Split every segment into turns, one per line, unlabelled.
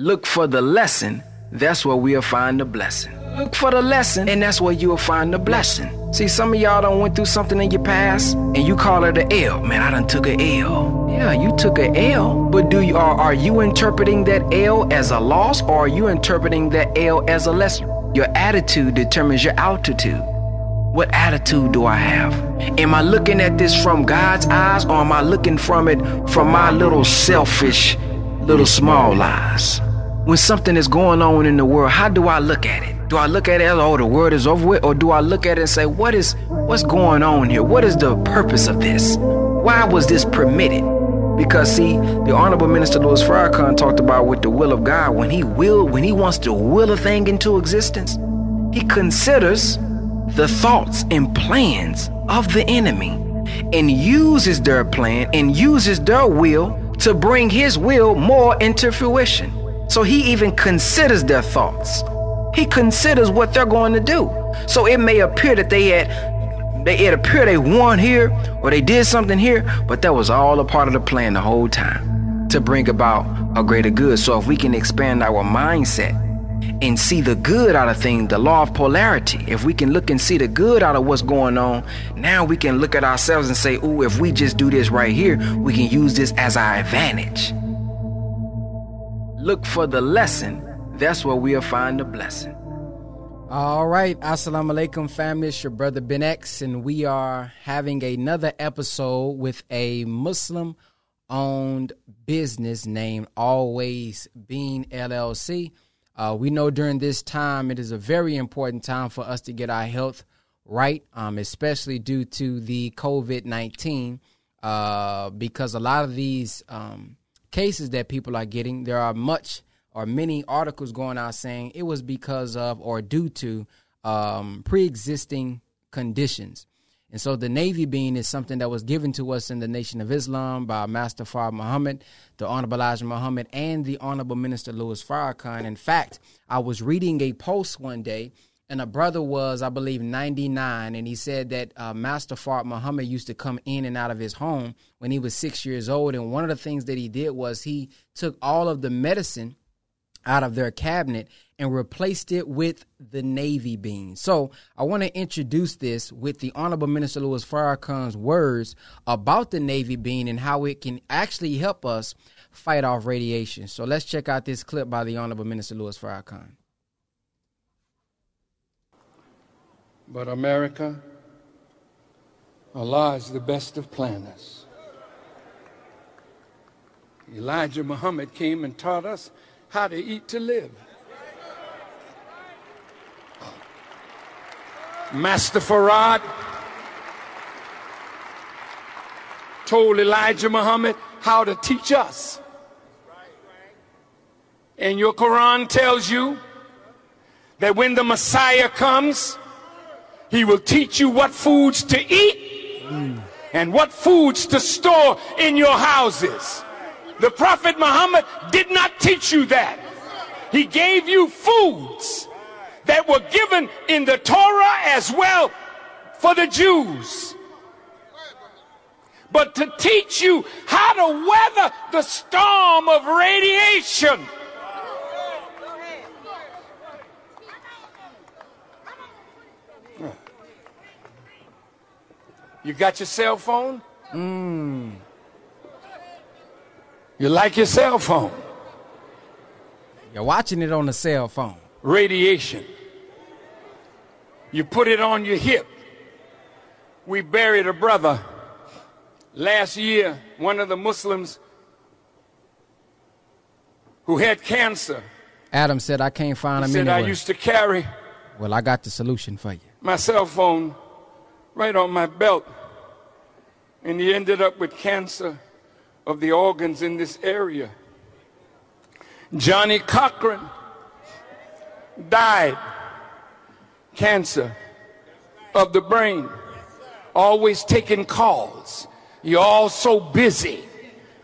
Look for the lesson, that's where we'll find the blessing. Look for the lesson, and that's where you'll find the blessing. See, some of y'all done went through something in your past, and you call it an L. Man, I done took a L. Yeah, you took a L. But do you are, are you interpreting that L as a loss, or are you interpreting that L as a lesson? Your attitude determines your altitude. What attitude do I have? Am I looking at this from God's eyes, or am I looking from it from my little selfish, little small eyes? When something is going on in the world, how do I look at it? Do I look at it as, oh, the world is over with? Or do I look at it and say, what is, what's going on here? What is the purpose of this? Why was this permitted? Because see, the Honorable Minister Louis Farrakhan talked about with the will of God, when he will, when he wants to will a thing into existence, he considers the thoughts and plans of the enemy and uses their plan and uses their will to bring his will more into fruition. So he even considers their thoughts. He considers what they're going to do. So it may appear that they had they it appear they won here or they did something here, but that was all a part of the plan the whole time to bring about a greater good. So if we can expand our mindset and see the good out of things, the law of polarity, if we can look and see the good out of what's going on, now we can look at ourselves and say, "Ooh, if we just do this right here, we can use this as our advantage." Look for the lesson, that's where we'll find the blessing.
All right. Assalamu alaikum, family. It's your brother Ben X, and we are having another episode with a Muslim owned business named Always Bean LLC. Uh, we know during this time it is a very important time for us to get our health right, um, especially due to the COVID 19, uh, because a lot of these um, cases that people are getting, there are much or many articles going out saying it was because of or due to um, pre-existing conditions. And so the navy bean is something that was given to us in the Nation of Islam by Master Fard Muhammad, the Honorable Elijah Muhammad, and the Honorable Minister Louis Farrakhan. In fact, I was reading a post one day and a brother was, I believe, 99, and he said that uh, Master Fard Muhammad used to come in and out of his home when he was six years old. And one of the things that he did was he took all of the medicine out of their cabinet and replaced it with the navy bean. So I want to introduce this with the Honorable Minister Louis Farrakhan's words about the navy bean and how it can actually help us fight off radiation. So let's check out this clip by the Honorable Minister Louis Farrakhan.
But America, Allah is the best of planners. Elijah Muhammad came and taught us how to eat to live. Master Fard told Elijah Muhammad how to teach us. And your Quran tells you that when the Messiah comes, he will teach you what foods to eat and what foods to store in your houses. The Prophet Muhammad did not teach you that. He gave you foods that were given in the Torah as well for the Jews. But to teach you how to weather the storm of radiation You got your cell phone? Mm. You like your cell phone?
You're watching it on the cell phone.
Radiation. You put it on your hip. We buried a brother last year, one of the Muslims who had cancer.
Adam said, I can't find a."
he
him
said,
anywhere.
I used to carry.
Well, I got the solution for you.
My cell phone right on my belt. And he ended up with cancer of the organs in this area. Johnnie Cochran died cancer of the brain. Always taking calls. You're all so busy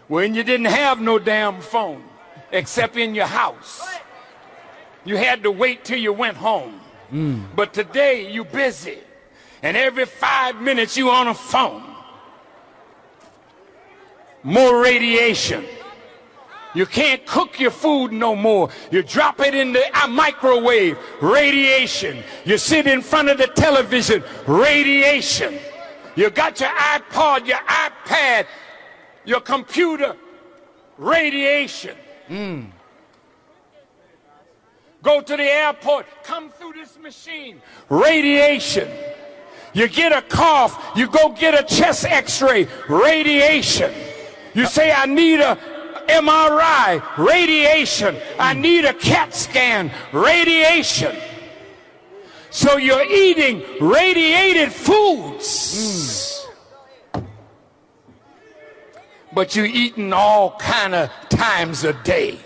when you didn't have no damn phone except in your house. You had to wait till you went home. Mm. But today you're busy. And every five minutes you on a phone. More radiation. You can't cook your food no more. You drop it in the uh, microwave, radiation. You sit in front of the television, radiation. You got your iPod, your iPad, your computer, radiation. Mm. Go to the airport, come through this machine, radiation. You get a cough, you go get a chest x-ray, radiation. You say, I need a MRI, radiation. I need a CAT scan, radiation. So you're eating radiated foods. Mm. But you're eating all kind of times a day.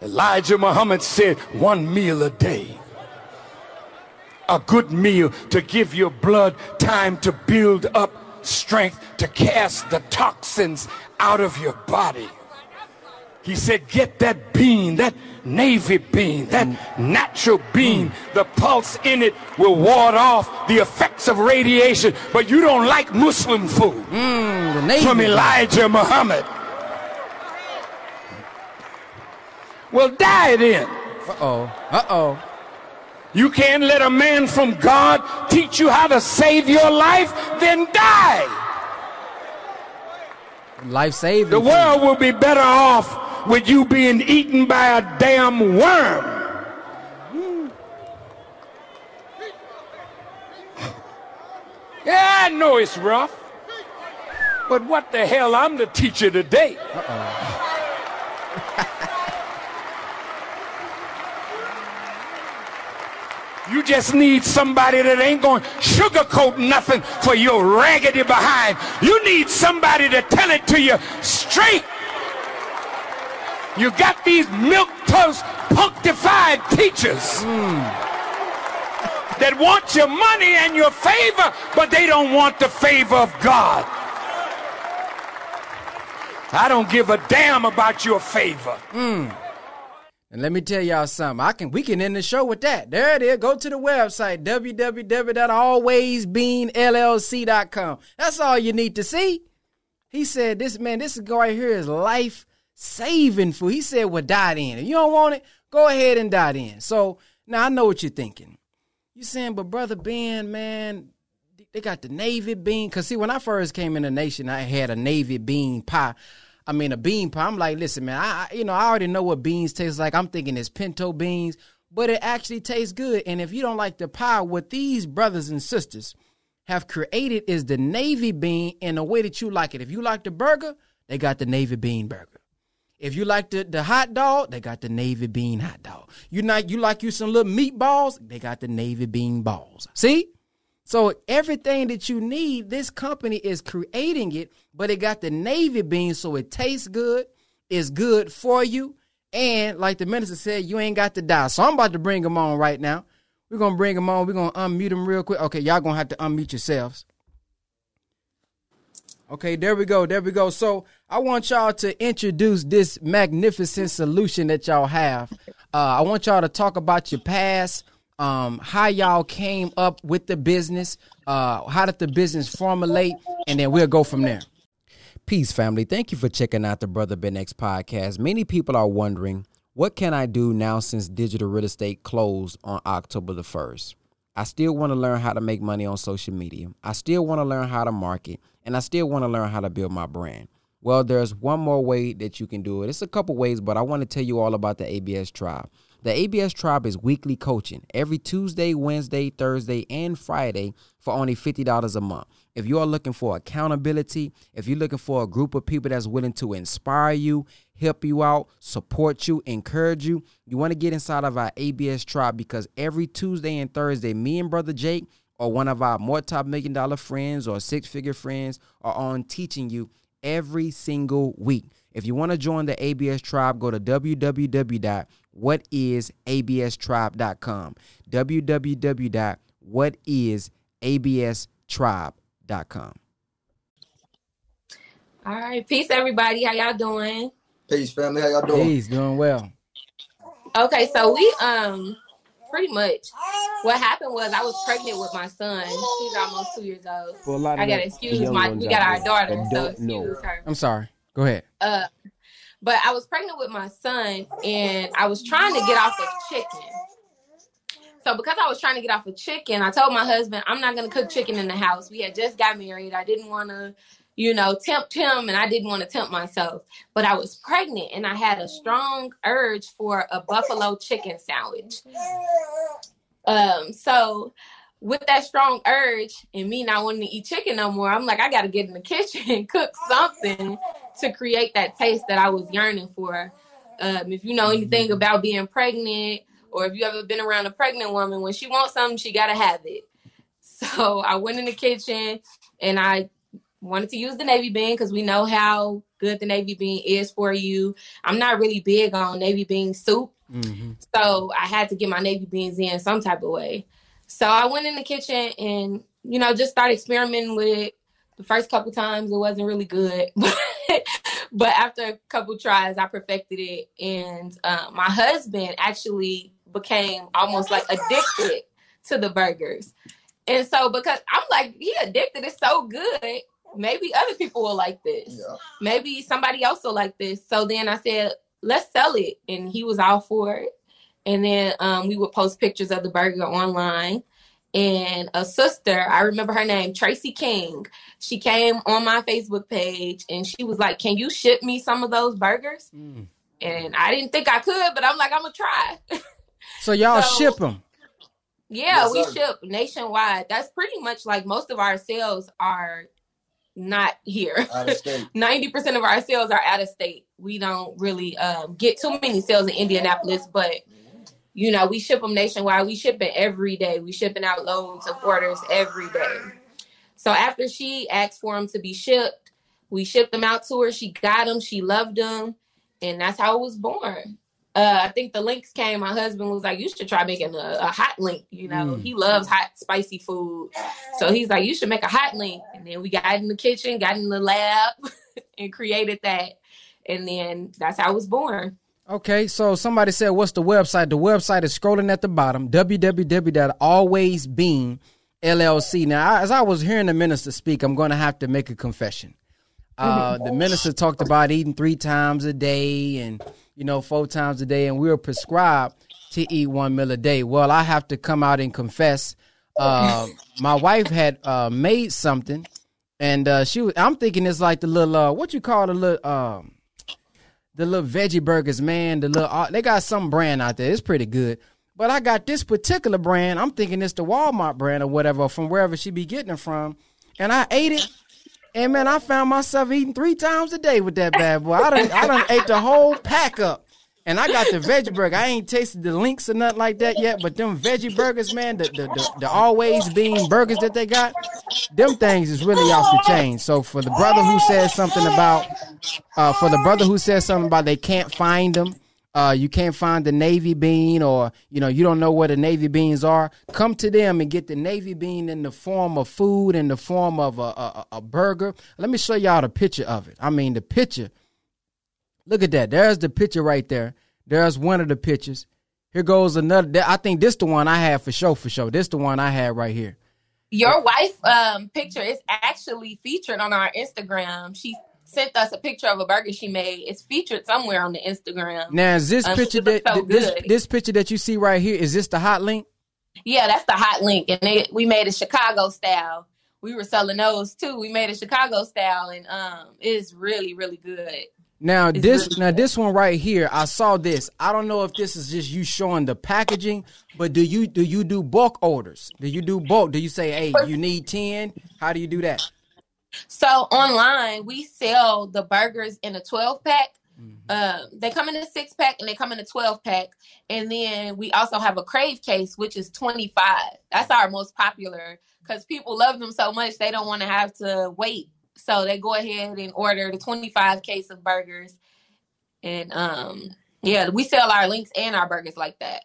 Elijah Muhammad said one meal a day a good meal to give your blood time to build up strength to cast the toxins out of your body. He said, get that bean, that navy bean, that mm. natural bean. Mm. The pulse in it will ward off the effects of radiation. But you don't like Muslim food. Mm, from Elijah Muhammad. Well, die then.
Uh-oh. Uh-oh.
You can't let a man from God teach you how to save your life, then die.
Life saving.
The world will be better off with you being eaten by a damn worm. Yeah, I know it's rough. But what the hell? I'm the teacher today. Uh-oh. You just need somebody that ain't going to sugarcoat nothing for your raggedy behind. You need somebody to tell it to you straight. You got these milk toast punctified teachers mm. that want your money and your favor, but they don't want the favor of God. I don't give a damn about your favor.
Mm. And let me tell y'all something. I can we can end the show with that. There it is. Go to the website www.alwaysbeanllc.com. That's all you need to see. He said, "This man, this guy right here is life saving food." He said, "Well, die in. If you don't want it, go ahead and die in." So now I know what you're thinking. You're saying, but brother Ben, man, they got the navy bean. Cause see, when I first came in the nation, I had a navy bean pie. I mean, a bean pie. I'm like, listen, man, I you know I already know what beans taste like. I'm thinking it's pinto beans, but it actually tastes good. And if you don't like the pie, what these brothers and sisters have created is the navy bean in a way that you like it. If you like the burger, they got the navy bean burger. If you like the, the hot dog, they got the navy bean hot dog. You like you like you some little meatballs, they got the navy bean balls. See? So everything that you need, this company is creating it, but it got the navy bean, so it tastes good, it's good for you, and like the minister said, you ain't got to die. So I'm about to bring them on right now. We're gonna bring them on. We're gonna unmute them real quick. Okay, y'all gonna have to unmute yourselves. Okay, there we go. There we go. So I want y'all to introduce this magnificent solution that y'all have. Uh, I want y'all to talk about your past um, how y'all came up with the business, uh, how did the business formulate, and then we'll go from there. Peace, family. Thank you for checking out the Brother Ben X podcast. Many people are wondering, what can I do now since digital real estate closed on October the 1st? I still want to learn how to make money on social media. I still want to learn how to market, and I still want to learn how to build my brand. Well, there's one more way that you can do it. It's a couple ways, but I want to tell you all about the ABS Tribe. The ABS Tribe is weekly coaching every Tuesday, Wednesday, Thursday, and Friday for only $50 a month. If you are looking for accountability, if you're looking for a group of people that's willing to inspire you, help you out, support you, encourage you, you want to get inside of our ABS Tribe because every Tuesday and Thursday, me and Brother Jake or one of our more top million dollar friends or six figure friends are on teaching you every single week. If you want to join the ABS tribe, go to www.whatisaBStribe.com. www.whatisaBStribe.com.
All right, peace, everybody. How y'all doing?
Peace, family. How y'all doing?
Peace, doing well.
Okay, so we um pretty much what happened was I was pregnant with my son. He's almost two years old. Well, I got to excuse my we got our daughter, so excuse her.
I'm sorry. Go ahead.
Uh, But I was pregnant with my son and I was trying to get off of chicken. So because I was trying to get off of chicken, I told my husband I'm not gonna cook chicken in the house. We had just got married. I didn't want to, you know, tempt him, and I didn't want to tempt myself. But I was pregnant, and I had a strong urge for a buffalo chicken sandwich. Um, so with that strong urge and me not wanting to eat chicken no more, I'm like, I got to get in the kitchen and cook something to create that taste that I was yearning for. Um, if you know anything about being pregnant or if you ever been around a pregnant woman, when she wants something, she got to have it. So I went in the kitchen and I wanted to use the navy bean because we know how good the navy bean is for you. I'm not really big on navy bean soup. Mm-hmm. So I had to get my navy beans in some type of way. So I went in the kitchen and, you know, just started experimenting with it. The first couple times it wasn't really good. but after a couple tries, I perfected it. And uh, my husband actually became almost like addicted to the burgers. And so because I'm like, he addicted, it's so good. Maybe other people will like this. Yeah. Maybe somebody else will like this. So then I said, let's sell it. And he was all for it. And then um, we would post pictures of the burger online. And a sister, I remember her name, Tracy King. She came on my Facebook page and she was like, Can you ship me some of those burgers? Mm. And I didn't think I could, but I'm like, I'm going to try.
So y'all so, ship them?
Yeah, yes, we ship nationwide. That's pretty much like most of our sales are not here. Ninety percent of our sales are out of state. We don't really um, get too many sales in Indianapolis, but you know we ship them nationwide. We ship it every day. We shipping out loads of orders every day. So after she asked for them to be shipped, we shipped them out to her. She got them. She loved them, and that's how it was born uh, I think the links came. My husband was like, "You should try making a, a hot link." You know, mm. he loves hot, spicy food, so he's like, "You should make a hot link." And then we got in the kitchen, got in the lab, and created that, and then that's how it was born.
Okay, so somebody said, "What's the website?" The website is scrolling at the bottom: www.alwaysbean LLC. Now, as I was hearing the minister speak, I'm going to have to make a confession. Uh, the minister talked about eating three times a day and you know, four times a day, and we were prescribed to eat one meal a day. Well, I have to come out and confess. Uh, my wife had uh, made something, and uh, she was. I'm thinking it's like the little uh, what you call the little um, the little veggie burgers, man. The little uh, they got some brand out there. It's pretty good. But I got this particular brand. I'm thinking it's the Walmart brand or whatever from wherever she be getting it from. And I ate it and man, I found myself eating three times a day with that bad boy. I done, I done ate the whole pack up. And I got the veggie burger. I ain't tasted the links or nothing like that yet, but them veggie burgers, man, the, the, the, the always bean burgers that they got, them things is really off the chain. So for the brother who says something about, uh, for the brother who says something about they can't find them, uh, you can't find the navy bean or you know you don't know where the navy beans are come to them and get the navy bean in the form of food in the form of a, a, a burger let me show y'all the picture of it i mean the picture look at that there's the picture right there there's one of the pictures here goes another i think this the one i had for show for show this the one i had right here
your wife um, picture is actually featured on our instagram she sent us a picture of a burger she made. It's featured somewhere on the Instagram.
Now, is this um, picture that so this, this picture that you see right here? Is this the hot link?
Yeah, that's the hot link, and they, we made a Chicago style. We were selling those too. We made a Chicago style, and um, it's really, really good.
Now it's this really now this one right here, I saw this. I don't know if this is just you showing the packaging, but do you do you do bulk orders? Do you do bulk? Do you say, hey, you need ten? How do you do that?
So online, we sell the burgers in a 12 pack. Mm-hmm. Uh, they come in a six pack and they come in a 12 pack. And then we also have a crave case, which is 25. That's our most popular because people love them so much, they don't want to have to wait. So they go ahead and order the 25 case of burgers. And um, yeah, we sell our links and our burgers like that.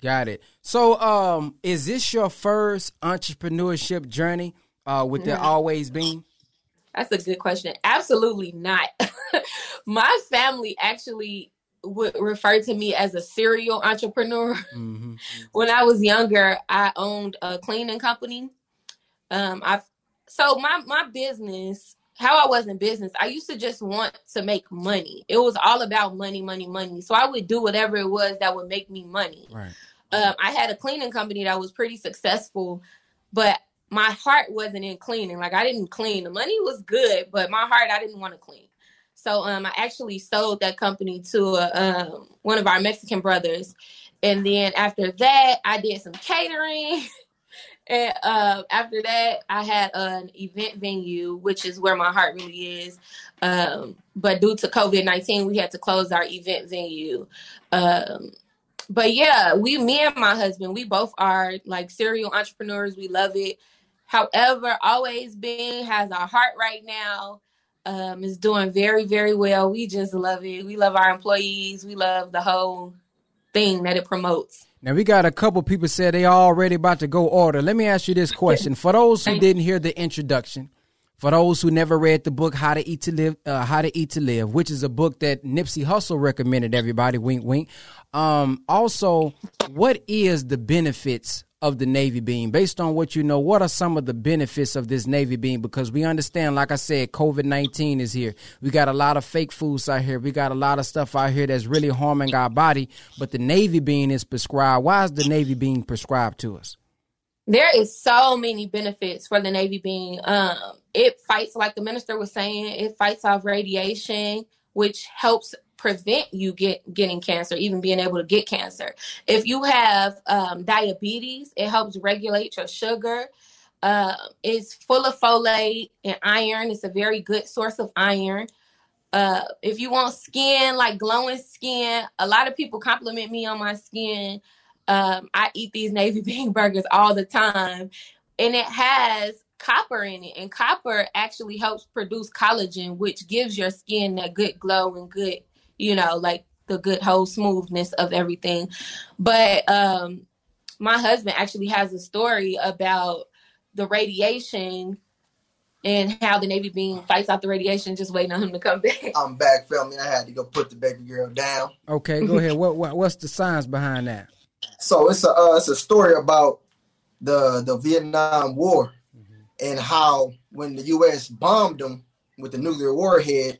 Got it. So, um, is this your first entrepreneurship journey? uh, with there Always Bean?
That's a good question. Absolutely not. My family actually would refer to me as a serial entrepreneur. Mm-hmm. when I was younger, I owned a cleaning company. Um, I so my my business how I was in business, I used to just want to make money. It was all about money, money, money. So I would do whatever it was that would make me money.
Right.
Um, I had a cleaning company that was pretty successful, but my heart wasn't in cleaning. Like I didn't clean. The money was good, but my heart I didn't want to clean. So um, I actually sold that company to a, um, one of our Mexican brothers, and then after that, I did some catering. and uh, after that, I had an event venue, which is where my heart really is. Um, but due to COVID nineteen, we had to close our event venue. Um, but yeah, we, me and my husband, we both are like serial entrepreneurs. We love it. However, Always Bean has our heart right now um, is doing very, very well. We just love it. We love our employees. We love the whole thing that it promotes.
Now we got a couple people said they already about to go order. Let me ask you this question: For those who didn't hear the introduction, for those who never read the book "How to Eat to Live," uh, "How to Eat to Live," which is a book that Nipsey Hussle recommended everybody. Wink, wink. Um, also, what is the benefits of the navy bean based on what you know what are some of the benefits of this navy bean because we understand like i said covid-19 is here. We got a lot of fake foods out here. We got a lot of stuff out here that's really harming our body but the navy bean is prescribed. Why is the navy bean prescribed to us?
There is so many benefits for the navy bean um, it fights like the minister was saying it fights off radiation which helps prevent you get getting cancer, even being able to get cancer. If you have um, diabetes, it helps regulate your sugar. Uh, it's full of folate and iron. It's a very good source of iron. Uh, if you want skin, like glowing skin, a lot of people compliment me on my skin. Um, I eat these navy bean burgers all the time, and it has copper in it, and copper actually helps produce collagen, which gives your skin that good glow and good you know, like the good whole smoothness of everything. But um my husband actually has a story about the radiation and how the Navy bean fights out the radiation, just waiting on him to come back.
I'm back, family. I had to go put the baby girl down.
Okay, go ahead. What, what what's the science behind that?
So it's a uh, it's a story about the the Vietnam War mm-hmm. and how when the U.S. bombed them with the nuclear warhead,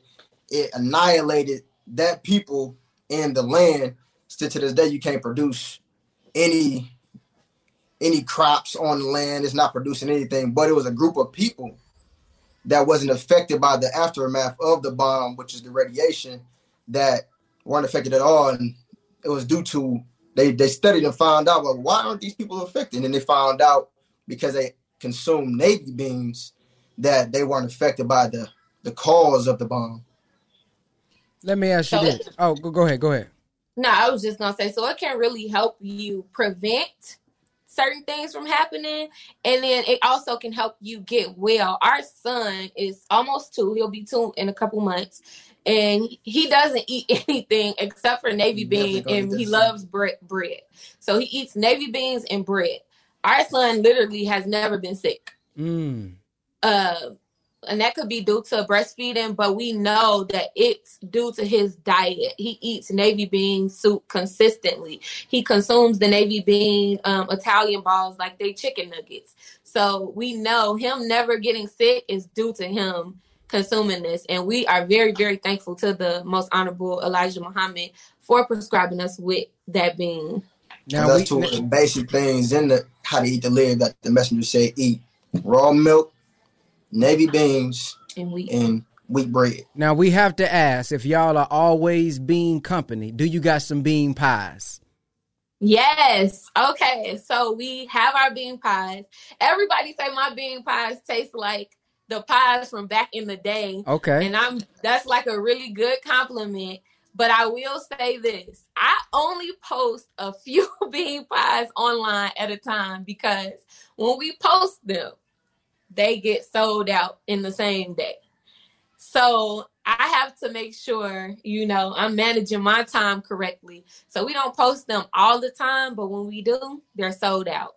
it annihilated that people in the land still to this day you can't produce any any crops on the land. It's not producing anything but it was a group of people that wasn't affected by the aftermath of the bomb which is the radiation that weren't affected at all. And it was due to they they studied and found out well why aren't these people affected? And they found out because they consumed navy beans that they weren't affected by the the cause of the bomb
let me ask you so this. Oh, go, go ahead. Go ahead.
No, I was just gonna say, so it can really help you prevent certain things from happening, and then it also can help you get well. Our son is almost two; he'll be two in a couple months, and he doesn't eat anything except for navy bean, and he loves bread. Bread, so he eats navy beans and bread. Our son literally has never been sick.
Mm.
Uh, and that could be due to breastfeeding, but we know that it's due to his diet. He eats navy bean soup consistently. He consumes the navy bean um, Italian balls like they chicken nuggets. So we know him never getting sick is due to him consuming this. And we are very, very thankful to the most honorable Elijah Muhammad for prescribing us with that bean.
Now, that's two of the basic things in the how to eat to live that the messenger said eat raw milk navy beans,
and wheat.
and wheat bread.
Now we have to ask if y'all are always bean company. Do you got some bean pies?
Yes. Okay. So we have our bean pies. Everybody say my bean pies taste like the pies from back in the day.
Okay.
And I'm that's like a really good compliment. But I will say this. I only post a few bean pies online at a time because when we post them, they get sold out in the same day. So I have to make sure, you know, I'm managing my time correctly. So we don't post them all the time, but when we do, they're sold out.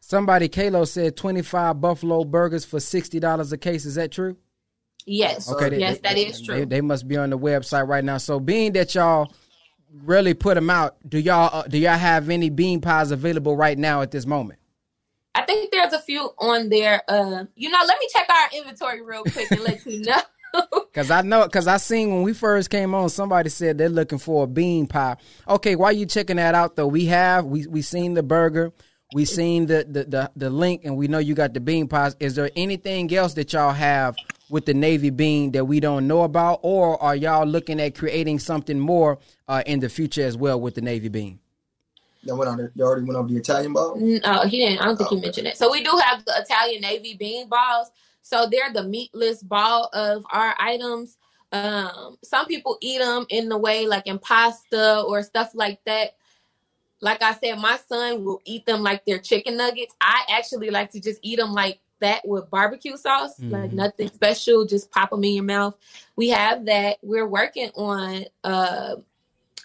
Somebody, Kalo said 25 Buffalo burgers for $60 a case. Is that true?
Yes. Okay. They, yes, they, that is true.
They, they, must be on the website right now. So being that y'all really put them out, do y'all uh, do y'all have any bean pies available right now at this moment?
I think there's a few on there. Uh, you know, let me check our inventory real quick and let you know.
Cause I know, cause I seen when we first came on, somebody said they're looking for a bean pie. Okay, while you checking that out though, we have we we seen the burger, we seen the the the, the link, and we know you got the bean pies. Is there anything else that y'all have with the navy bean that we don't know about, or are y'all looking at creating something more uh, in the future as well with the navy bean?
That went on. You already went over the Italian ball.
No, he didn't. I don't think he mentioned it. So we do have the Italian navy bean balls. So they're the meatless ball of our items. Um, some people eat them in the way like in pasta or stuff like that. Like I said, my son will eat them like they're chicken nuggets. I actually like to just eat them like that with barbecue sauce, mm-hmm. like nothing special, just pop them in your mouth. We have that. We're working on uh,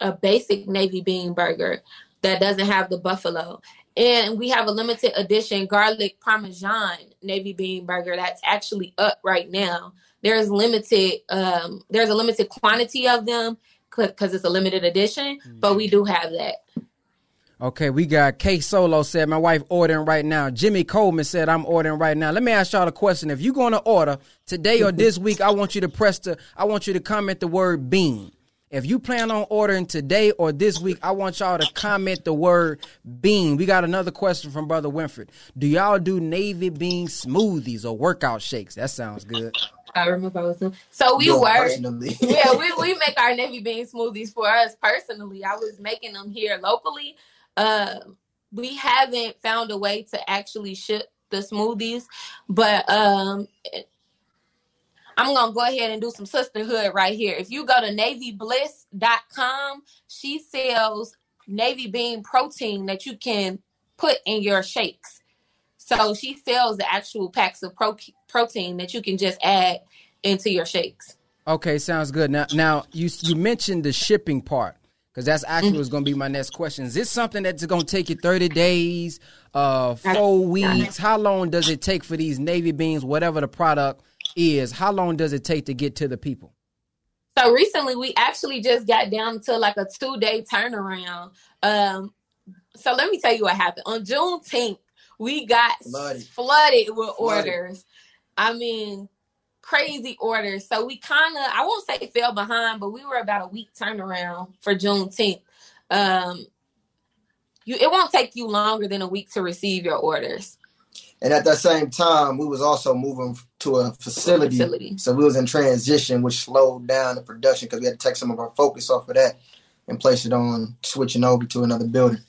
a basic navy bean burger that doesn't have the buffalo. And we have a limited edition garlic parmesan navy bean burger that's actually up right now. There's limited um there's a limited quantity of them because it's a limited edition, but we do have that.
Okay, we got K Solo said my wife ordering right now. Jimmy Coleman said I'm ordering right now. Let me ask y'all a question. If you're gonna order today or this week, I want you to press the I want you to comment the word bean. If you plan on ordering today or this week, I want y'all to comment the word bean. We got another question from Brother Winfred. Do y'all do navy bean smoothies or workout shakes? That sounds good.
I remember I was so we Yo, were yeah we, we make our navy bean smoothies for us personally. I was making them here locally. Uh, we haven't found a way to actually ship the smoothies, but um, I'm gonna go ahead and do some sisterhood right here. If you go to navybliss.com, she sells navy bean protein that you can put in your shakes. So she sells the actual packs of pro- protein that you can just add into your shakes.
Okay, sounds good. Now, now you you mentioned the shipping part because that's actually mm-hmm. was going to be my next question. Is this something that's going to take you 30 days, uh, four weeks? How long does it take for these navy beans, whatever the product, is how long does it take to get to the people?
So recently, we actually just got down to like a two day turnaround. Um, so let me tell you what happened on Juneteenth. We got flooded, flooded with flooded. orders. I mean, crazy orders. So we kind of, I won't say fell behind, but we were about a week turnaround for Juneteenth. Um, you, it won't take you longer than a week to receive your orders.
And at that same time, we was also moving to a facility, facility. so we was in transition, which slowed down the production because we had to take some of our focus off of that and place it on switching over to another building.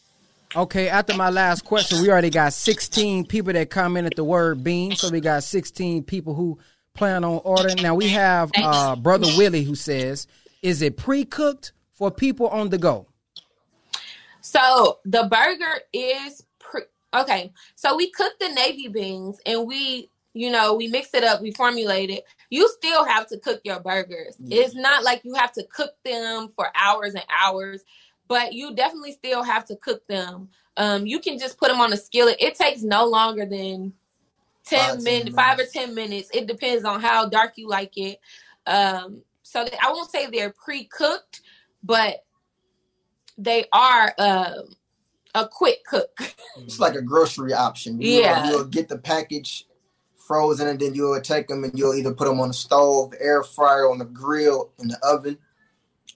Okay, after my last question, we already got 16 people that commented the word bean. So we got 16 people who plan on ordering. Now we have uh, Brother Willie who says, Is it pre cooked for people on the go?
So the burger is Okay, so we cook the navy beans and we, you know, we mix it up, we formulate it. You still have to cook your burgers. Yeah. It's not like you have to cook them for hours and hours, but you definitely still have to cook them. Um, you can just put them on a skillet. It takes no longer than 10 five, minutes, five or 10 minutes. It depends on how dark you like it. Um, so I won't say they're pre cooked, but they are. Um, a quick cook.
It's like a grocery option. You yeah, you'll get the package frozen, and then you'll take them and you'll either put them on the stove, air fryer, on the grill, in the oven.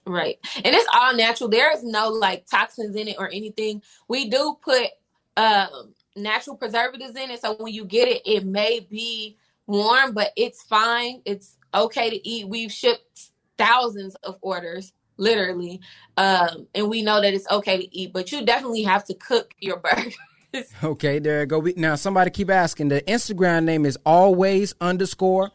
Right, and it's all natural. There is no like toxins in it or anything. We do put um, natural preservatives in it, so when you get it, it may be warm, but it's fine. It's okay to eat. We've shipped thousands of orders literally. Um, and we know that it's okay to eat, but you definitely have to cook your burgers.
okay, there you go. Now somebody keep asking. The Instagram name is always underscore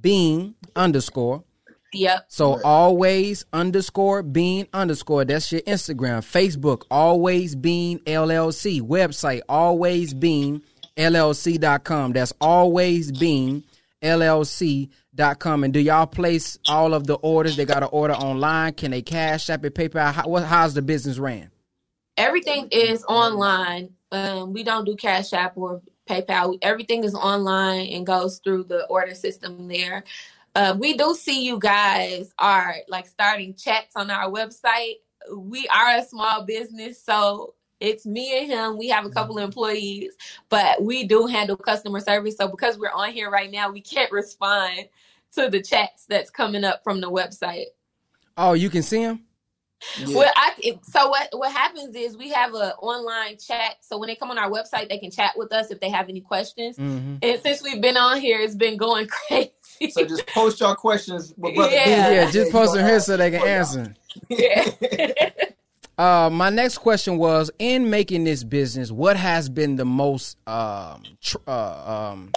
bean underscore.
Yep.
So always underscore bean underscore. That's your Instagram. Facebook always bean LLC. Website always bean LLC.com. That's always bean LLC.com. Dot com and do y'all place all of the orders? They got to order online. Can they cash app it, PayPal? How, what, how's the business ran?
Everything is online. Um, we don't do cash app or PayPal. Everything is online and goes through the order system there. Uh, we do see you guys are like starting chats on our website. We are a small business, so it's me and him. We have a couple of employees, but we do handle customer service. So because we're on here right now, we can't respond to the chats that's coming up from the website.
Oh, you can see them.
Yeah. Well, I so what what happens is we have an online chat. So when they come on our website, they can chat with us if they have any questions. Mm-hmm. And since we've been on here, it's been going crazy.
So just post your questions.
yeah, yeah, just post them here so they can answer. Yeah. uh, my next question was: In making this business, what has been the most um, tr- uh, um,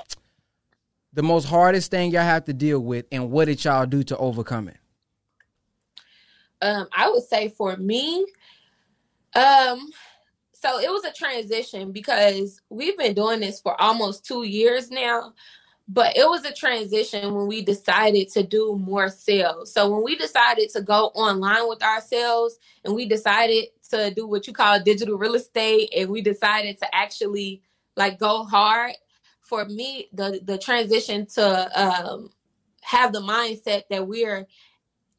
the most hardest thing y'all have to deal with, and what did y'all do to overcome it?
Um, I would say for me, um, so it was a transition because we've been doing this for almost two years now. But it was a transition when we decided to do more sales. So when we decided to go online with our sales and we decided to do what you call digital real estate and we decided to actually like go hard, for me, the the transition to um, have the mindset that we're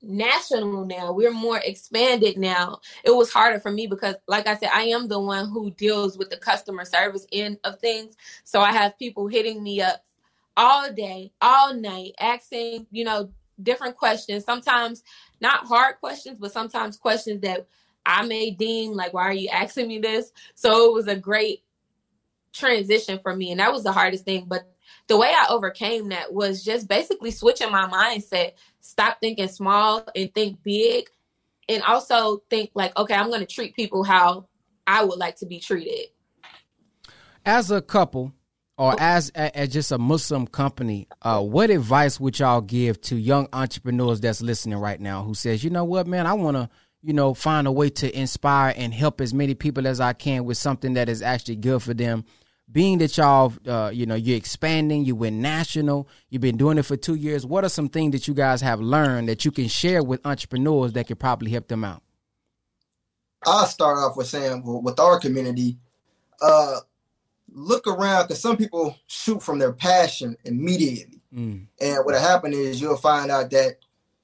national now we're more expanded now it was harder for me because like i said i am the one who deals with the customer service end of things so i have people hitting me up all day all night asking you know different questions. Sometimes not hard questions but sometimes questions that i may deem like why are you asking me this? So it was a great transition for me and that was the hardest thing. But the way I overcame that was just basically switching my mindset, stop thinking small and think big, and also think like, okay, I'm going to treat people how I would like to be treated.
As a couple, or as, as just a Muslim company, uh, what advice would y'all give to young entrepreneurs that's listening right now who says, you know what, man, I want to, you know, find a way to inspire and help as many people as I can with something that is actually good for them being that y'all, uh, you know, you're expanding, you went national, you've been doing it for two years. What are some things that you guys have learned that you can share with entrepreneurs that could probably help them out?
I'll start off with saying with our community, uh, look around because some people shoot from their passion immediately. Mm. And what happened is you'll find out that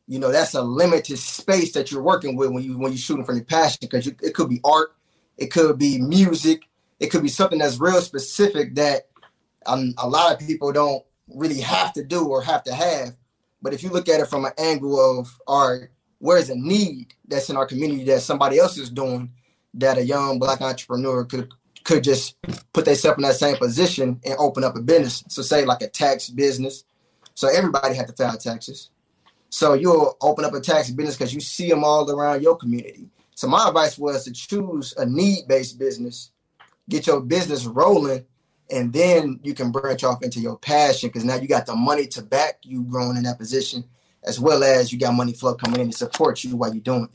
you know that's a limited space that you're working with when you when you're shooting from your passion because it could be art, it could be music, it could be something that's real specific that um, a lot of people don't really have to do or have to have. But if you look at it from an angle of, right, where's a need that's in our community that somebody else is doing that a young black entrepreneur could could just put themselves in that same position and open up a business. So say like a tax business. So everybody had to file taxes. So you'll open up a tax business because you see them all around your community. So my advice was to choose a need-based business get your business rolling, and then you can branch off into your passion because now you got the money to back you growing in that position, as well as you got money flow coming in to support you while you're doing it.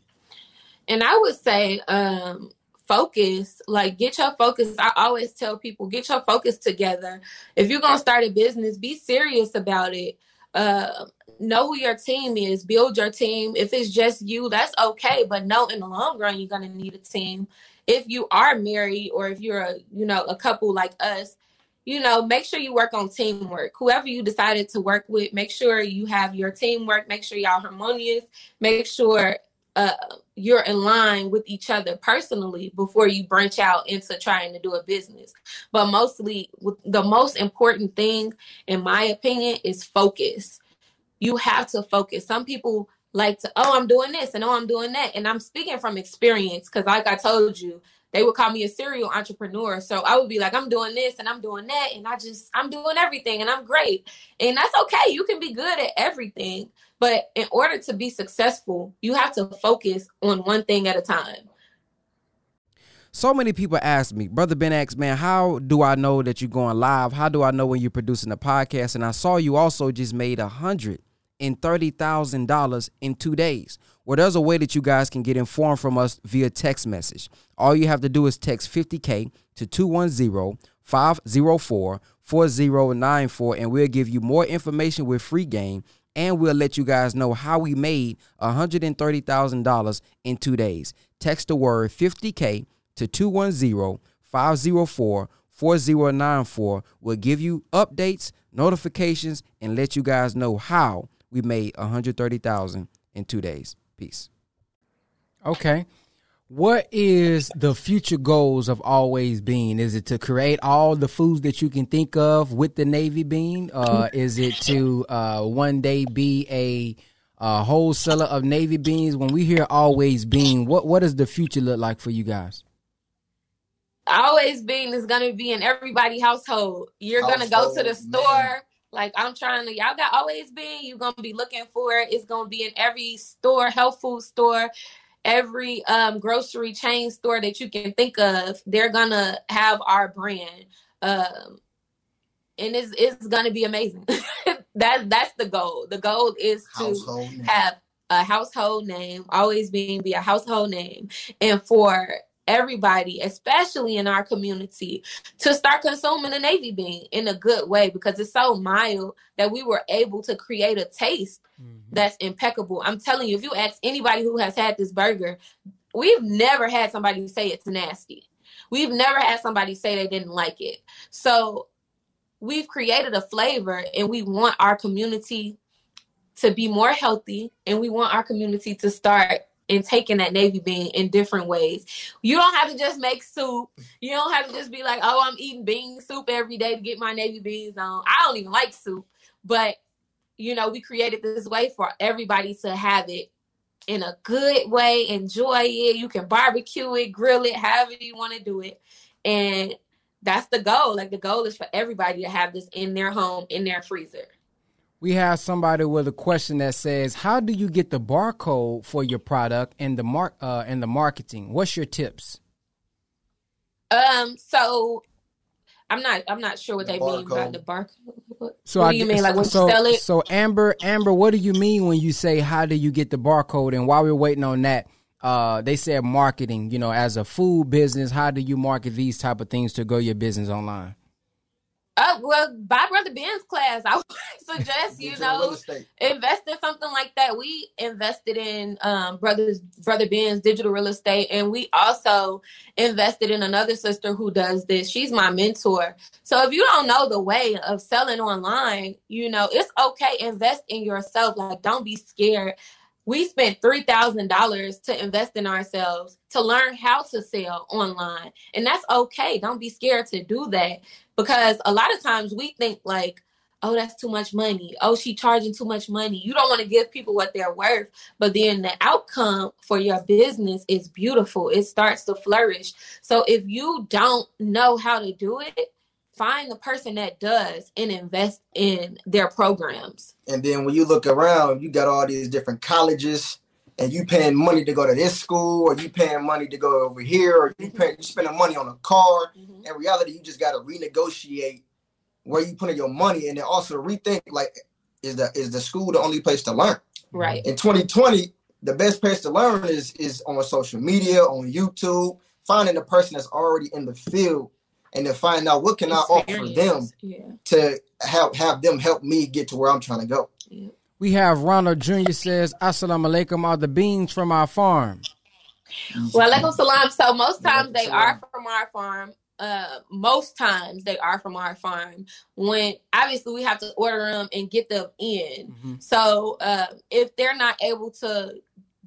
And I would say, um, focus like get your focus. I always tell people get your focus together. If you're going to start a business be serious about it. Uh, know who your team is. Build your team. If it's just you that's okay but know in the long run you're going to need a team. If you are married or if you're a you know a couple like us you know make sure you work on teamwork. Whoever you decided to work with make sure you have your teamwork. Make sure y'all harmonious. Make sure uh, you're in line with each other personally before you branch out into trying to do a business but mostly the most important thing in my opinion is focus you have to focus some people like to, oh, I'm doing this and oh, I'm doing that. And I'm speaking from experience because, like I told you, they would call me a serial entrepreneur. So I would be like, I'm doing this and I'm doing that. And I just, I'm doing everything and I'm great. And that's okay. You can be good at everything. But in order to be successful, you have to focus on one thing at a time.
So many people ask me, Brother Ben X, man, how do I know that you're going live? How do I know when you're producing a podcast? And I saw you also just made a hundred and $30,000 in two days. Well, there's a way that you guys can get informed from us via text message. All you have to do is text 50K to 210 504 4094, and we'll give you more information with free game. And we'll let you guys know how we made $130,000 in two days. Text the word 50K to 210 504 4094. We'll give you updates, notifications, and let you guys know how we made 130,000 in 2 days. Peace. Okay. What is the future goals of Always Bean? Is it to create all the foods that you can think of with the Navy Bean? Uh, is it to uh, one day be a, a wholesaler of Navy beans? When we hear Always Bean, what what does the future look like for you guys?
Always Bean is gonna be in everybody household. You're gonna go to the store.
man.
Like I'm trying to, y'all got Always Bean. You're gonna be looking for it. It's gonna be in every store, health food store, every um, grocery chain store that you can think of. They're gonna have our brand, um, and it's it's gonna be amazing. that that's the goal. The goal is to have a household name, always bean be a household name, and for everybody, especially in our community, to start consuming the navy bean in a good way because it's so mild that we were able to create a taste mm-hmm. that's impeccable. I'm telling you, if you ask anybody who has had this burger, we've never had somebody say it's nasty. We've never had somebody say they didn't like it. So we've created a flavor and we want our community to be more healthy and we want our community to start in taking that navy bean in different ways. You don't have to just make soup. You don't have to just be like, "Oh, I'm eating bean soup every day to get my navy beans on." I don't even like soup, but you know, we created this way for everybody to have it in a good way, enjoy it. You can barbecue it, grill it, however you want to do it. And that's the goal. Like the goal is for everybody to have this in their home, in their freezer.
We have somebody with a question that says, "How do you get the barcode for your product and the mark uh, and the marketing? What's your tips?"
Um, so I'm not I'm not sure what
The
they mean by the barcode.
So
what
I
do you
guess-
mean? Like when
so,
you sell it?
So Amber, Amber, what do you mean when you say how do you get the barcode? And while we're waiting on that, uh, they said marketing. You know, as a food business, how do you market these type of things to grow your business online?
Uh, well, buy Brother Ben's class. I would suggest you know invest in something like that. We invested in um brothers Brother Ben's digital real estate, and we also invested in another sister who does this. She's my mentor. So if you don't know the way of selling online, you know it's okay. Invest in yourself. Like don't be scared. We spent three thousand dollars to invest in ourselves to learn how to sell online, and that's okay. Don't be scared to do that. Because a lot of times we think like oh that's too much money. Oh she charging too much money. You don't want to give people what they're worth. But then the outcome for your business is beautiful. It starts to flourish. So if you don't know how to do it find the person that does and invest in their programs
And then when you look around, you got all these different colleges, and you paying money to go to this school, or you paying money to go over here, or you mm-hmm. pay, you spending money on a car. Mm-hmm. In reality, you just got to renegotiate where you putting your money, and then also rethink like, is the is the school the only place to learn?
right
In 2020, the best place to learn is is on social media, on YouTube, finding the person that's already in the field, and then find out what can I offer them
yeah
to help have them help me get to where I'm trying to go.
We have Ronald Jr. says, "Assalamu alaikum. Are the beans from our farm?"
Well, alaikum salam. So most times they are from our farm. Uh, most times they are from our farm. When obviously we have to order them and get them in.
Mhm.
So uh, if they're not able to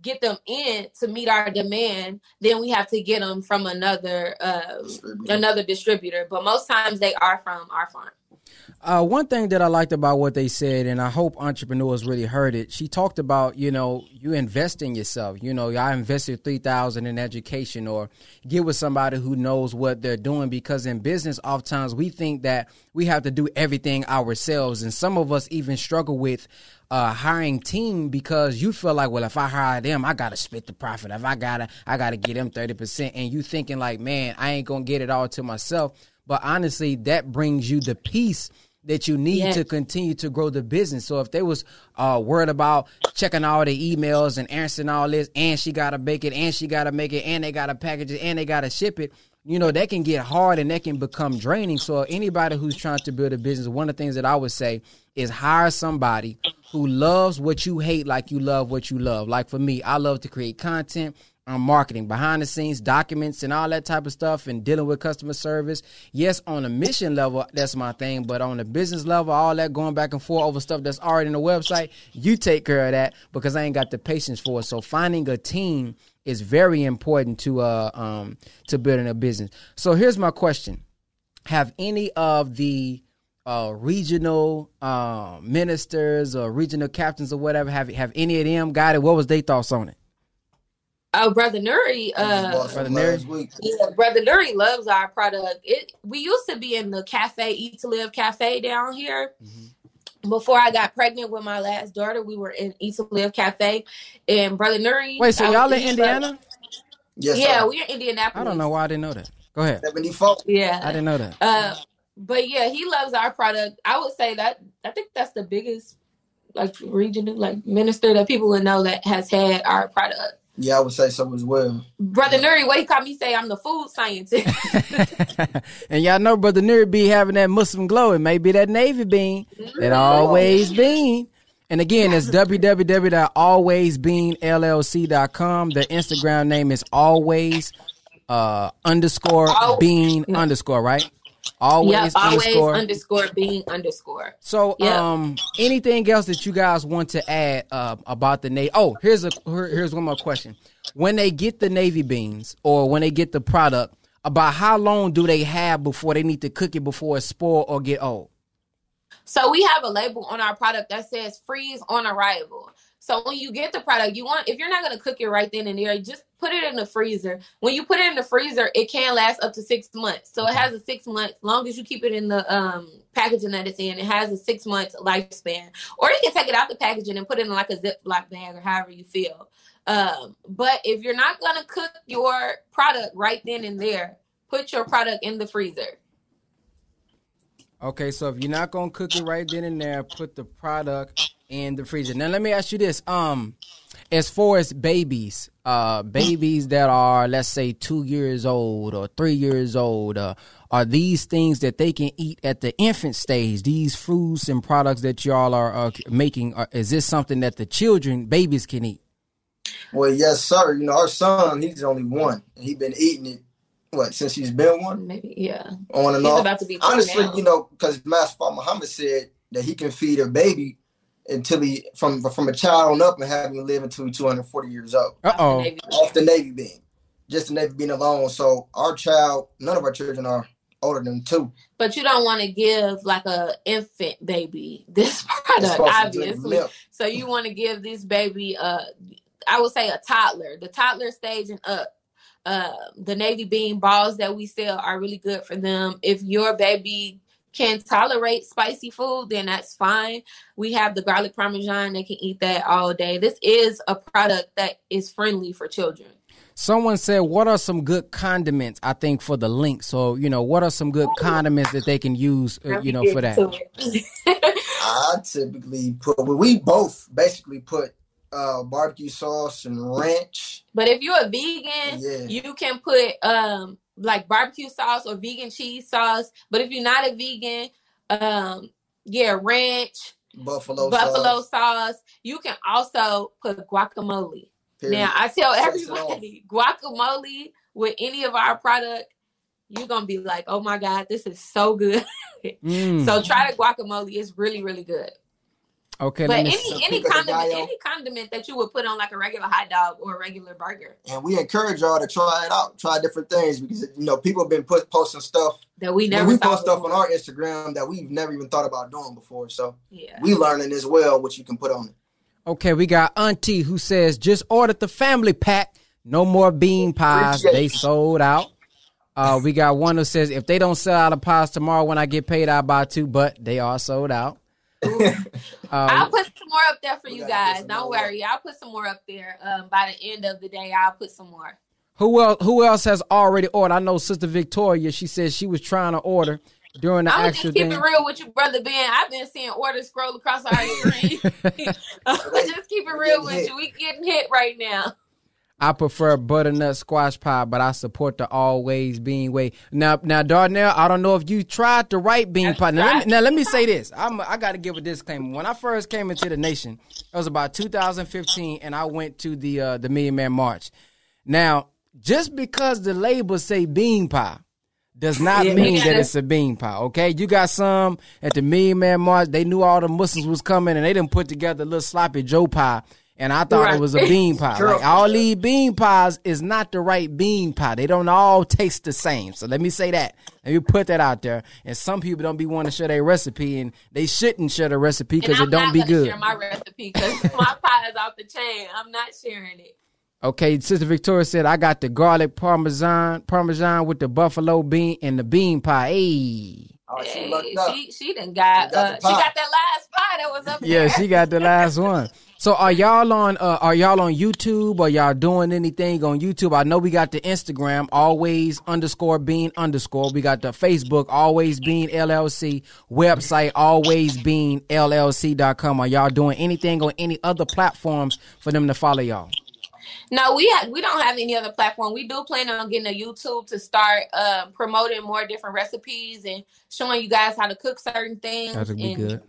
get them in to meet our demand, then we have to get them from another uh, another distributor. But most times they are from our farm.
Uh, one thing that I liked about what they said, and I hope entrepreneurs really heard it. She talked about, you know, you invest in yourself. You know, I invested three thousand in education, or get with somebody who knows what they're doing. Because in business, oftentimes we think that we have to do everything ourselves, and some of us even struggle with uh, hiring team because you feel like, well, if I hire them, I gotta split the profit. If I gotta, I gotta get them thirty percent, and you thinking like, man, I ain't gonna get it all to myself. But honestly, that brings you the peace that you need
Yes.
to continue to grow the business. So if they was uh, worried about checking all the emails and answering all this, and she gotta bake it, and she gotta make it, and they gotta package it, and they gotta ship it, you know, that can get hard and that can become draining. So anybody who's trying to build a business, one of the things that I would say is hire somebody who loves what you hate like you love what you love. Like for me, I love to create content. I'm marketing behind the scenes, documents, and all that type of stuff, and dealing with customer service. Yes, on a mission level, that's my thing, but on the business level, all that going back and forth over stuff that's already in the website, you take care of that because I ain't got the patience for it. So finding a team is very important to uh um to building a business. So here's my question: Have any of the uh, regional uh, ministers or regional captains or whatever have have any of them got it? What was their thoughts on it?
Oh, brother Nuri, uh,
Brother
last week.
yeah, brother Nuri loves our product. It we used to be in the cafe, Eat to Live Cafe down here. Before I got pregnant with my last daughter, we were in Eat to Live Cafe, and brother Nuri.
Wait, so y'all in Indiana?
loves-
Yes,
yeah,
sir.
we're in Indianapolis.
I don't know why I didn't know that. Go ahead.
74.
Yeah,
I didn't know that.
Uh, but yeah, he loves our product. I would say that I think that's the biggest like regional like minister that people would know that has had our product.
Yeah, I would say so as well.
Brother Nuri, what he called me say I'm the food scientist.
and y'all know Brother Nuri be having that Muslim glow. It may be that Navy bean that always bean. And again, it's www.alwaysbeanllc.com. The Instagram name is always uh underscore bean underscore, right? Always
yep, always
underscore.
underscore bean underscore.
So,
Yep.
um, anything else that you guys want to add uh, about the Navy? Oh, here's a here- here's one more question. When they get the Navy beans or when they get the product, about how long do they have before they need to cook it before it spoil or get old?
So we have a label on our product that says freeze on arrival. So when you get the product, you want if you're not gonna cook it right then and there, just put it in the freezer. When you put it in the freezer, it can last up to six months. So it has a six month, long as you keep it in the um, packaging that it's in, it has a six month lifespan. Or you can take it out the packaging and put it in like a Ziploc bag or however you feel. Um, but if you're not gonna cook your product right then and there, put your product in the freezer.
Okay, so if you're not gonna cook it right then and there, put the product in the freezer. Now let me ask you this: um, as far as babies, uh, babies that are let's say two years old or three years old, uh, are these things that they can eat at the infant stage? These fruits and products that y'all are uh, making, uh, is this something that the children, babies, can eat?
Well, yes, sir. You know, our son, he's only one. And he's been eating it, what, since he's been one?
Maybe yeah.
On and
He's
off.
about to be
Honestly,
now.
you know, because Master Fard Muhammad said that he can feed a baby until he, from from a child on up and have him live until he's 240 years old.
Uh oh.
Off the Navy bean. Just the Navy bean alone. So our child, none of our children are older than two.
But you don't want to give like a infant baby this product,
supposed to drink
obviously. So you want to give this baby uh I would say a toddler, the toddler stage and up. Uh, the navy bean balls that we sell are really good for them. If your baby can tolerate spicy food, then that's fine. We have the garlic parmesan; they can eat that all day. This is a product that is friendly for children.
Someone said, "What are some good condiments?" I think for the link. So you know, what are some good condiments that they can use? Uh, you know, for that.
I typically put, well, we both basically put uh, barbecue sauce and ranch.
But if you're a vegan,
Yeah.
you can put um like barbecue sauce or vegan cheese sauce. But if you're not a vegan, um yeah, ranch,
Buffalo,
buffalo
sauce.
sauce. You can also put guacamole.
period.
Now I tell
Slice it off.
everybody guacamole with any of our product, you're gonna be like, oh my god, this is so good.
Mm.
So try the guacamole; it's really, really good.
Okay,
But any
some
any condiment, any condiment that you would put on like a regular hot dog or a regular burger
and we encourage y'all to try it out, try different things because you know people have been put posting stuff.
that we
When
never
we post stuff on our Instagram that we've never even thought about doing before. So
Yeah.
we learning as well what you can put on it.
Okay, we got Auntie who says just ordered the family pack. No more bean pies.
Appreciate
They sold out. Uh, we got one who says if they don't sell out of pies tomorrow when I get paid, I'll buy two, but they are sold out.
I'll
Uh,
put some more up there for you guys. Don't worry. I'll put some more up there. Um, by the end of the day, I'll put some more.
who else? Who else has already ordered? I know Sister Victoria. She says she was trying to order during the
I'm
actual
just keep it real with you, brother Ben. I've been seeing orders scroll across our screen. I'm just keep it real with you. We getting hit right now.
I prefer butternut squash pie, but I support the always bean way. Now, now, Darnell, I don't know if you tried the right bean
I've
pie. Now, let me, now, let me say this. I'm, I got to give a disclaimer. When I first came into the nation, it was about 2015, and I went to the uh, the Million Man March. Now, just because the label say bean pie does not
Yeah.
mean that it's a bean pie. Okay, you got some at the Million Man March. They knew all the Muslims was coming, and they didn't put together a little sloppy Joe pie and I thought
Right.
it was a bean pie.
Girl.
Like all these bean pies is not the right bean pie. They don't all taste the same. So let me say that. Let me put that out there. And some people don't be wanting to share their recipe, and they shouldn't share the recipe because it don't
not
be
gonna
good.
share my recipe because my pie is off the chain. I'm not sharing it.
Okay, Sister Victoria said I got the garlic parmesan, parmesan with the buffalo bean and the bean pie. Hey.
Oh, she
Hey,
lucked up.
she she done got,
She got
uh, she got that last pie that was up there.
Yeah, she got the last one. So are y'all on uh, are y'all on YouTube or y'all doing anything on YouTube? I know we got the Instagram always underscore bean underscore. We got the Facebook always bean LLC website always bean LLC.com. Are y'all doing anything on any other platforms for them to follow y'all?
No, we ha- we don't have any other platform. We do plan on getting a YouTube to start uh, promoting more different recipes and showing you guys how to cook certain things
That'd be
and
good.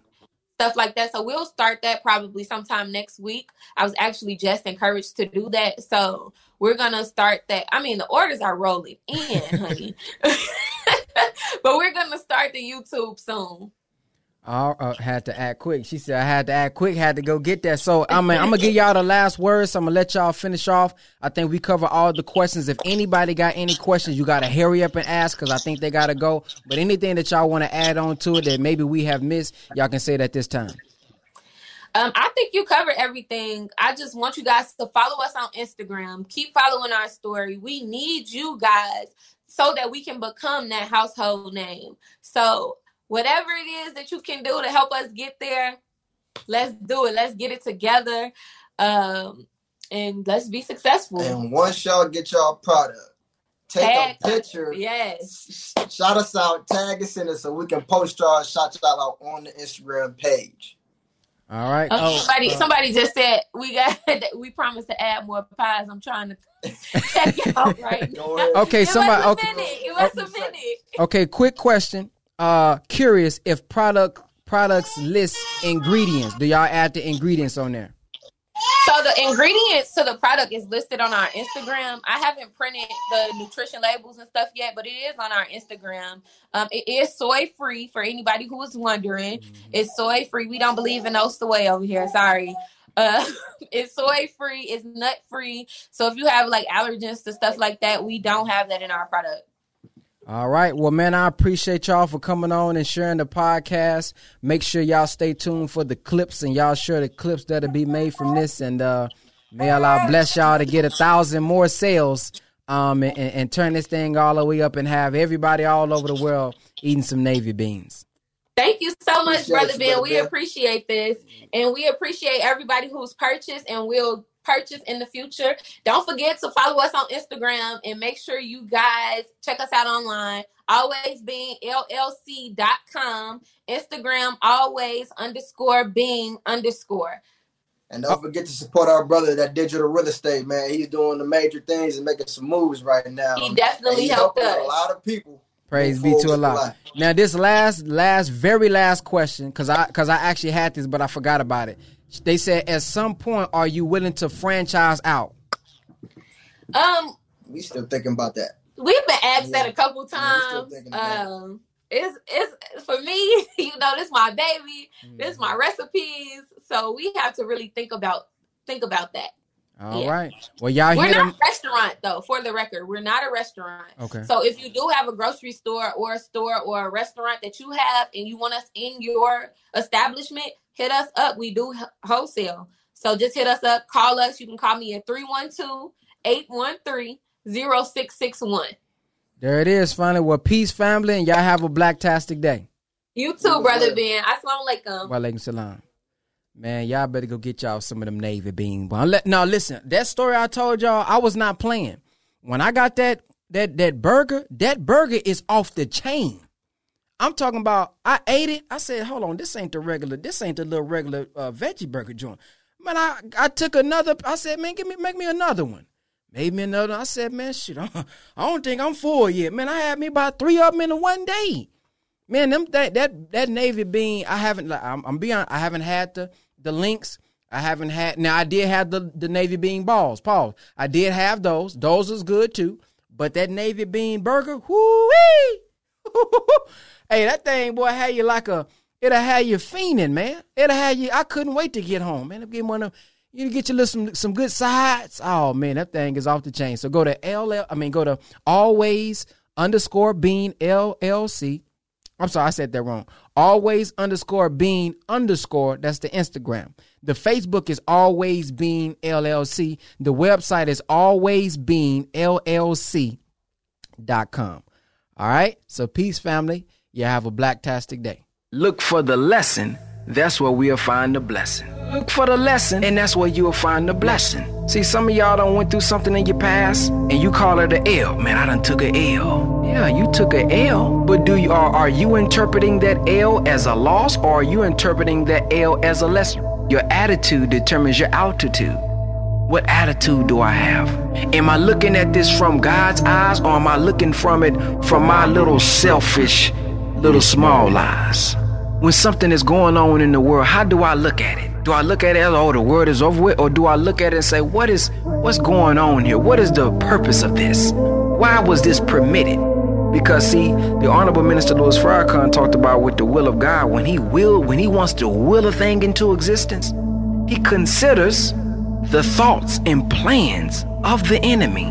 Stuff like that. So we'll start that probably sometime next week. I was actually just encouraged to do that, so we're gonna start that. I mean, the orders are rolling in, honey, but we're gonna start the YouTube soon.
I uh, had to act quick. She said I had to act quick, had to go get that. So I mean, I'm gonna give y'all the last words. So I'm gonna let y'all finish off. I think we cover all the questions. If anybody got any questions, you gotta hurry up and ask because I think they gotta go. But anything that y'all want to add on to it that maybe we have missed, y'all can say it at this time.
Um, I think you covered everything. I just want you guys to follow us on Instagram. Keep following our story. We need you guys so that we can become that household name. So whatever it is that you can do to help us get there, let's do it. Let's get it together. Um, and let's be successful.
And once y'all get y'all product, take
Tag
a
us.
picture,
Yes.
shout us out, tag us in it so we can post y'all, shout y'all out on the Instagram page.
All right.
Oh,
Oh,
somebody,
uh,
somebody just said we got. we promised to add more pies. I'm trying to check it out right now.
Go ahead.
okay.
Give
Somebody.
a
Okay.
minute. Give us a minute.
Okay. Quick question. Uh, curious if product products list ingredients. Do y'all add the ingredients on there?
So the ingredients to the product is listed on our Instagram. I haven't printed the nutrition labels and stuff yet, but it is on our Instagram. Um, it is soy free for anybody who was wondering. It's soy free. We don't believe in no soy over here. Sorry. Uh, it's soy free. It's nut free. So if you have like allergens to stuff like that, we don't have that in our product.
All right. Well, man, I appreciate y'all for coming on and sharing the podcast. Make sure y'all stay tuned for the clips and y'all share the clips that'll be made from this. And uh, may Allah bless y'all to get a thousand more sales um, and, and, and turn this thing all the way up and have everybody all over the world eating some Navy beans.
Thank you so much,
Appreciate
Brother
you,
Ben.
Brother
We
Ben.
appreciate this. And we appreciate everybody who's purchased and will purchase in the future. Don't forget to follow us on Instagram and make sure you guys check us out online. Always Bean LLC.com. Instagram always underscore being underscore.
And don't forget to support our brother that digital real estate, man. He's doing the major things and making some moves right now.
He definitely
he's
helped
helping
us.
a lot of people.
Praise be to
with
Allah. Now, this last, last, very last question, because I, because I actually had this, but I forgot about it. They said, at some point, are you willing to franchise out?
Um,
We still thinking about that.
We've been asked that a couple
Yeah, we still
times.
thinking about it.
um, it's it's for me. You know, this my baby. This my recipes. So we have to really think about think about that.
All
Yeah.
right. Well, y'all
We're
hear
not
them.
a restaurant though. For the record, we're not a restaurant.
Okay.
So if you do have a grocery store or a store or a restaurant that you have and you want us in your establishment, hit us up. We do wholesale. So just hit us up, call us. You can call me at 312-813-0661.
There it is, finally. Well, peace, family, and y'all have a blacktastic day.
You too, brother. Ben. Assalamu alaikum.
Walaikum salam. Man, y'all better go get y'all some of them Navy let, now listen, that story I told y'all, I was not playing. When I got that that that burger, that burger is off the chain. I'm talking about. I ate it. I said, "Hold on, this ain't the regular. This ain't the little regular uh, veggie burger joint." Man, I I took another. I said, "Man, give me make me another one." Made me another. One. I said, "Man, shit, I don't think I'm full yet." Man, I had me about three of them in one day. Man, them that that that navy bean, I haven't. I'm, I'm being. I haven't had the the links. I haven't had. Now I did have the the navy bean balls. Paul, I did have those. Those was good too. But that navy bean burger, whoo Hey, that thing, boy, had you like a. It'll have you fiending, man. It'll have you. I couldn't wait to get home, man. Get one of.
You get your little some, some good sides. Oh man, that thing is off the chain. So go to LL, I mean go to always underscore bean LLC. I'm sorry, I said that wrong. Always underscore bean underscore. That's the Instagram. The Facebook is always bean LLC. The website is always bean LLC.com. All right. So peace, family. You have a blacktastic day.
Look for the lesson. That's where we'll find the blessing. Look for the lesson, and that's where you'll find the blessing. See, some of y'all done went through something in your past, and you call it an L. Man, I done took a L. Yeah, you took a L, but do you are, are you interpreting that L as a loss, or are you interpreting that L as a lesson? Your attitude determines your altitude. What attitude do I have? Am I looking at this from God's eyes, or am I looking from it from my little selfish, little small lies. When something is going on in the world, how do I look at it? Do I look at it as, oh, the world is over with? Or do I look at it and say, what is, what's going on here? What is the purpose of this? Why was this permitted? Because see, the Honorable Minister Louis Farrakhan talked about with the will of God, when he will, when he wants to will a thing into existence, he considers the thoughts and plans of the enemy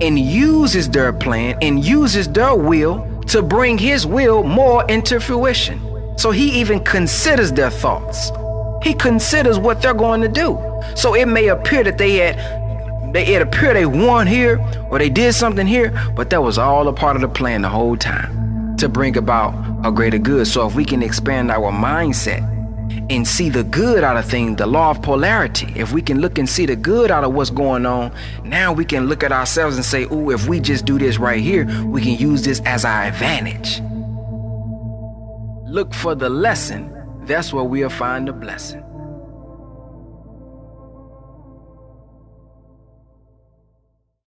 and uses their plan and uses their will to bring his will more into fruition. So he even considers their thoughts. He considers what they're going to do. So it may appear that they had they it appear they won here or they did something here, but that was all a part of the plan the whole time to bring about a greater good. So if we can expand our mindset and see the good out of things, the law of polarity, if we can look and see the good out of what's going on, now we can look at ourselves and say, "Ooh, if we just do this right here, we can use this as our advantage." Look for the lesson. That's where we'll find the blessing.